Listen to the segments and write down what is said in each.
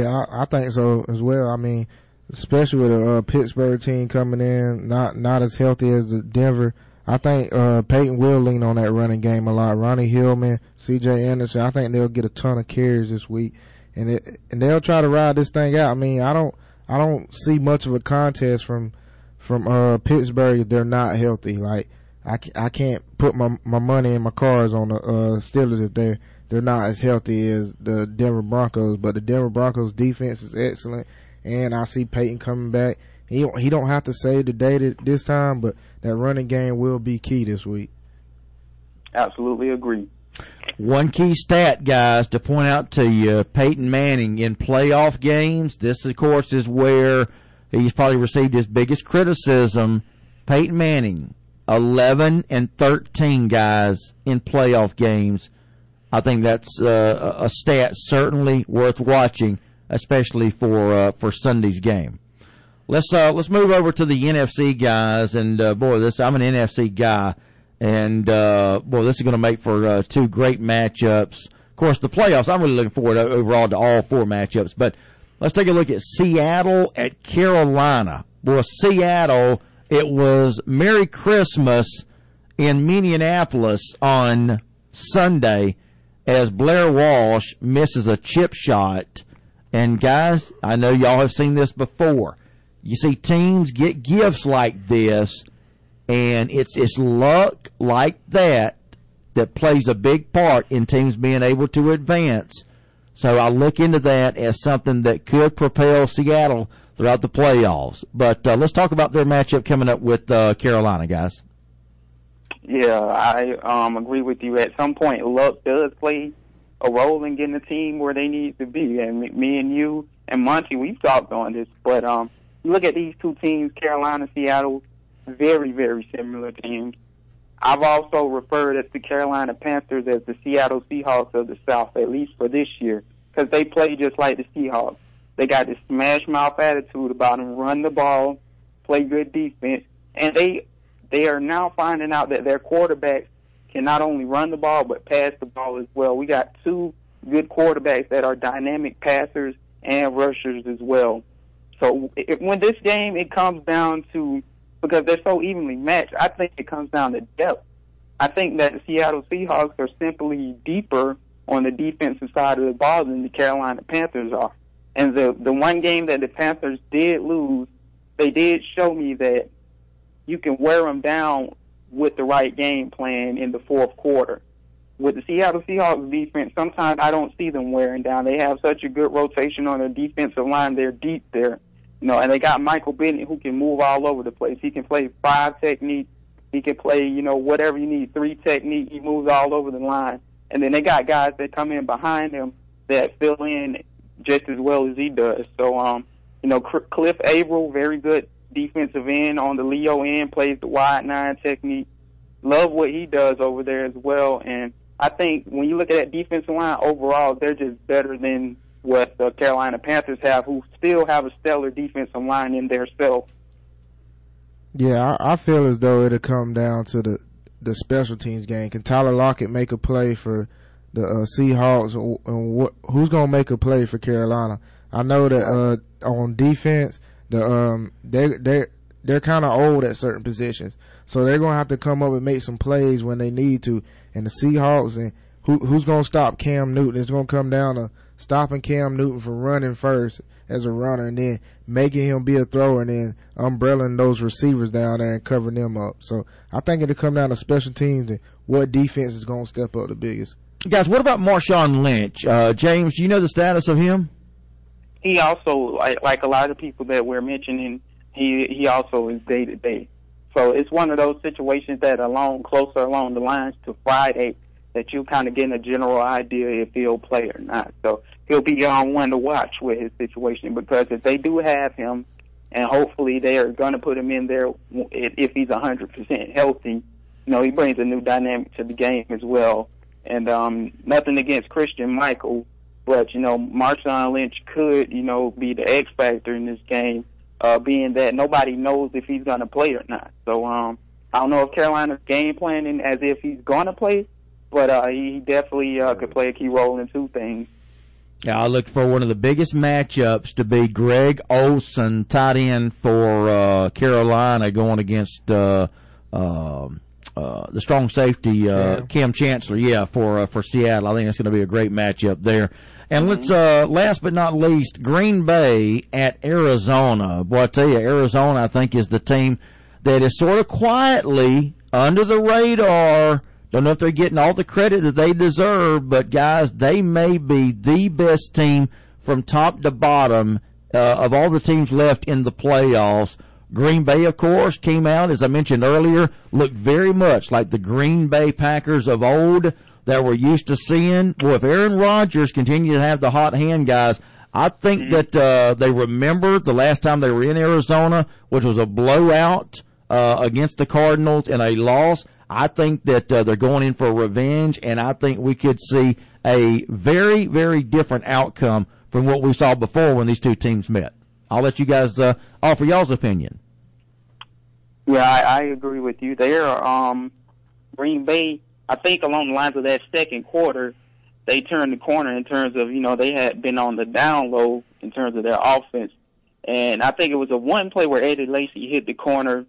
Yeah, I, I think so as well. I mean, especially with a uh, Pittsburgh team coming in, not not as healthy as the Denver. I think uh, Peyton will lean on that running game a lot. Ronnie Hillman, C.J. Anderson. I think they'll get a ton of carries this week, and it, and they'll try to ride this thing out. I mean, I don't I don't see much of a contest from from uh, Pittsburgh if they're not healthy. Like I, I can't put my my money in my cards on the uh, Steelers if they're they're not as healthy as the Denver Broncos. But the Denver Broncos defense is excellent, and I see Peyton coming back. He don't, he don't have to save the day this time, but that running game will be key this week. Absolutely agree. One key stat, guys, to point out to you, Peyton Manning in playoff games. This, of course, is where he's probably received his biggest criticism. Peyton Manning, 11 and 13 guys in playoff games. I think that's uh, a stat certainly worth watching, especially for uh, for Sunday's game. Let's uh, let's move over to the NFC guys, and uh, boy, this I'm an NFC guy, and uh, boy, this is going to make for uh, two great matchups. Of course, the playoffs. I'm really looking forward overall to all four matchups, but let's take a look at Seattle at Carolina. Boy, Seattle, it was Merry Christmas in Minneapolis on Sunday as Blair Walsh misses a chip shot. And guys, I know y'all have seen this before. You see teams get gifts like this and it's it's luck like that that plays a big part in teams being able to advance. So I look into that as something that could propel Seattle throughout the playoffs. But uh, let's talk about their matchup coming up with uh, Carolina, guys. Yeah, I um, agree with you. At some point, luck does play a role in getting the team where they need to be. And me and you and Monty, we've talked on this, but um, look at these two teams, Carolina, Seattle, very, very similar teams. I've also referred to the Carolina Panthers as the Seattle Seahawks of the South, at least for this year, because they play just like the Seahawks. They got this smash mouth attitude about them, run the ball, play good defense, and they they are now finding out that their quarterbacks can not only run the ball but pass the ball as well. We got two good quarterbacks that are dynamic passers and rushers as well. So it, when this game it comes down to because they're so evenly matched, I think it comes down to depth. I think that the Seattle Seahawks are simply deeper on the defensive side of the ball than the Carolina Panthers are. And the the one game that the Panthers did lose, they did show me that you can wear them down with the right game plan in the fourth quarter. With the Seattle Seahawks defense, sometimes I don't see them wearing down. They have such a good rotation on their defensive line. They're deep there. You know, and they got Michael Bennett who can move all over the place. He can play five technique. He can play, you know, whatever you need, three technique. He moves all over the line. And then they got guys that come in behind him that fill in just as well as he does. So, um, you know, Cliff Avril, very good defensive end on the Leo end, plays the wide nine technique. Love what he does over there as well. And I think when you look at that defensive line overall, they're just better than what the Carolina Panthers have, who still have a stellar defensive line in their self. Yeah, I, I feel as though it'll come down to the the special teams game. Can Tyler Lockett make a play for the uh, Seahawks, and what, who's gonna make a play for Carolina? I know that uh, on defense, the um, they they they're kind of old at certain positions, so they're gonna have to come up and make some plays when they need to. And the Seahawks and who who's gonna stop Cam Newton? It's gonna come down to stopping Cam Newton from running first as a runner and then making him be a thrower and then umbrelling those receivers down there and covering them up. So I think it'll come down to special teams and what defense is going to step up the biggest. Guys, what about Marshawn Lynch? Uh, James, do you know the status of him? He also, like, like a lot of people that we're mentioning, he he also is day to day. So it's one of those situations that along closer along the lines to Friday that you kind of getting a general idea if he'll play or not. So he'll be on one to watch with his situation because if they do have him, and hopefully they are going to put him in there if he's 100% healthy, you know, he brings a new dynamic to the game as well. And um, nothing against Christine Michael, but you know, Marshawn Lynch could, you know, be the X factor in this game, uh, being that nobody knows if he's going to play or not. So um, I don't know if Carolina's game planning as if he's going to play, but uh, he definitely uh, could play a key role in two things. Yeah, I looked for one of the biggest matchups to be Greg Olsen, tight end for uh, Carolina, going against uh, uh, uh, the strong safety uh, Yeah. Kam Chancellor. Yeah, for uh, for Seattle, I think that's going to be a great matchup there. And let's uh, last but not least, Green Bay at Arizona. Boy, I tell you, Arizona, I think is the team that is sort of quietly under the radar. Don't know if they're getting all the credit that they deserve, but guys, they may be the best team from top to bottom uh, of all the teams left in the playoffs. Green Bay, of course, came out, as I mentioned earlier, looked very much like the Green Bay Packers of old that we're used to seeing. Well, if Aaron Rodgers continue to have the hot hand, guys, I think that uh, they remember the last time they were in Arizona, which was a blowout uh, against the Cardinals and a loss. I think that uh, they're going in for revenge, and I think we could see a very, very different outcome from what we saw before when these two teams met. I'll let you guys uh, offer y'all's opinion. Yeah, I, I agree with you there. Um, Green Bay, I think along the lines of that second quarter, they turned the corner in terms of, you know, they had been on the down low in terms of their offense. And I think it was a one play where Eddie Lacy hit the corner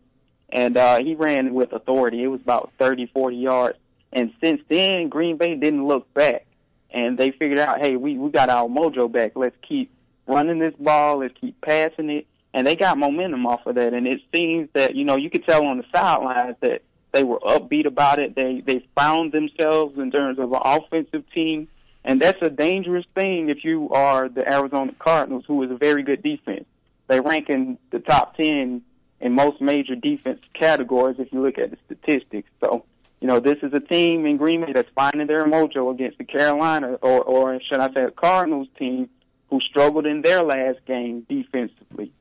and, uh, he ran with authority. It was about 30, 40 yards. And since then, Green Bay didn't look back and they figured out, hey, we, we got our mojo back. Let's keep running this ball. Let's keep passing it. And they got momentum off of that. And it seems that, you know, you could tell on the sidelines that they were upbeat about it. They, they found themselves in terms of an offensive team. And that's a dangerous thing if you are the Arizona Cardinals, who is a very good defense. They rank in the top 10 in most major defense categories if you look at the statistics. So, you know, this is a team in Green Bay that's finding their mojo against the Carolina, or, or should I say, a Cardinals team who struggled in their last game defensively.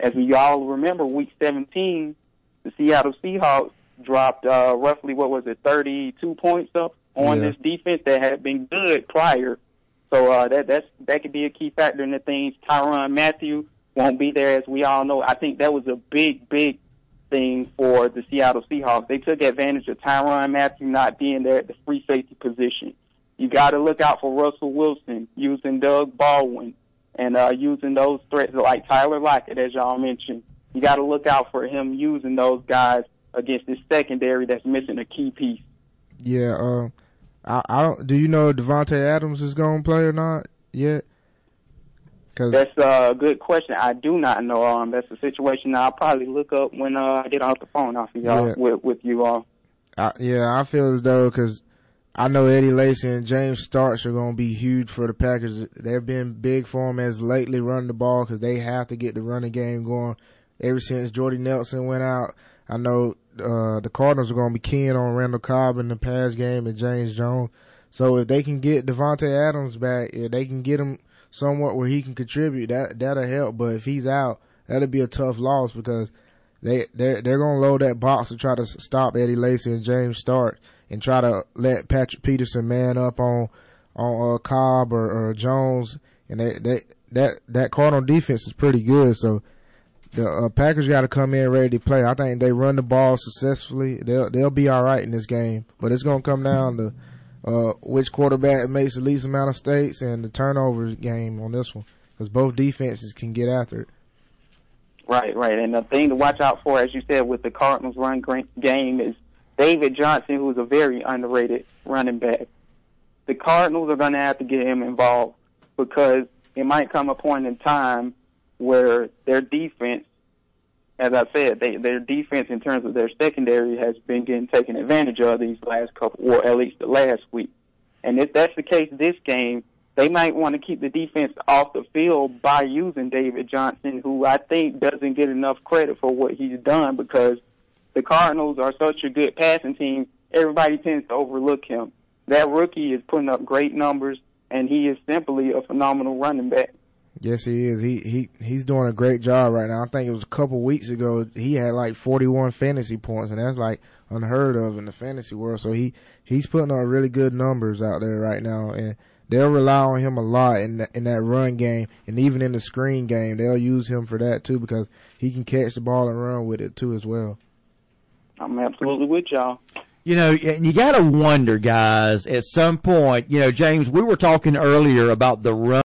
As we all remember, Week 17, the Seattle Seahawks dropped uh, roughly what was it, 32 points up on Yeah. this defense that had been good prior. So uh, that that's that could be a key factor in the things. Tyrann Mathieu won't be there, as we all know. I think that was a big, big thing for the Seattle Seahawks. They took advantage of Tyrann Mathieu not being there at the free safety position. You got to look out for Russell Wilson using Doug Baldwin and uh, using those threats like Tyler Lockett, as y'all mentioned. You got to look out for him using those guys against this secondary that's missing a key piece. Yeah, um, I, I don't. Do you know if Davante Adams is going to play or not yet? Cause That's a good question. I do not know. Um, that's a situation I'll probably look up when uh, I get off the phone off of y'all Yeah. with with you all. I, yeah, I feel as though because I know Eddie Lacy and James Starks are going to be huge for the Packers. They've been big for them as lately running the ball because they have to get the running game going. Ever since Jordy Nelson went out, I know uh, the Cardinals are going to be keying on Randall Cobb in the pass game and James Jones. So if they can get Davante Adams back, if they can get him somewhat where he can contribute, that that'll help. But if he's out, that'll be a tough loss because they they're, they're gonna load that box to try to stop Eddie Lacy and James Stark and try to let Patrick Peterson man up on on uh, Cobb or, or Jones, and they, they that that Cardinal defense is pretty good. So the uh, Packers got to come in ready to play. I think they run the ball successfully. They'll they'll be all right in this game, but it's gonna come down to uh, which quarterback makes the least amount of mistakes and the turnover game on this one because both defenses can get after it. Right, right. And the thing to watch out for, as you said, with the Cardinals run game is David Johnson, who's a very underrated running back. The Cardinals are going to have to get him involved because it might come a point in time where their defense, as I said, they, their defense in terms of their secondary has been getting taken advantage of these last couple, or at least the last week. And if that's the case this game, they might want to keep the defense off the field by using David Johnson, who I think doesn't get enough credit for what he's done because the Cardinals are such a good passing team. Everybody tends to overlook him. That rookie is putting up great numbers, and he is simply a phenomenal running back. Yes, he is. He he he's doing a great job right now. I think it was a couple weeks ago he had like 41 fantasy points, and that's like unheard of in the fantasy world. So he he's putting up really good numbers out there right now, and they'll rely on him a lot in that, in that run game, and even in the screen game, they'll use him for that too because he can catch the ball and run with it too as well. I'm absolutely with y'all. You know, and you got to wonder, guys, at some point, you know, James, we were talking earlier about the run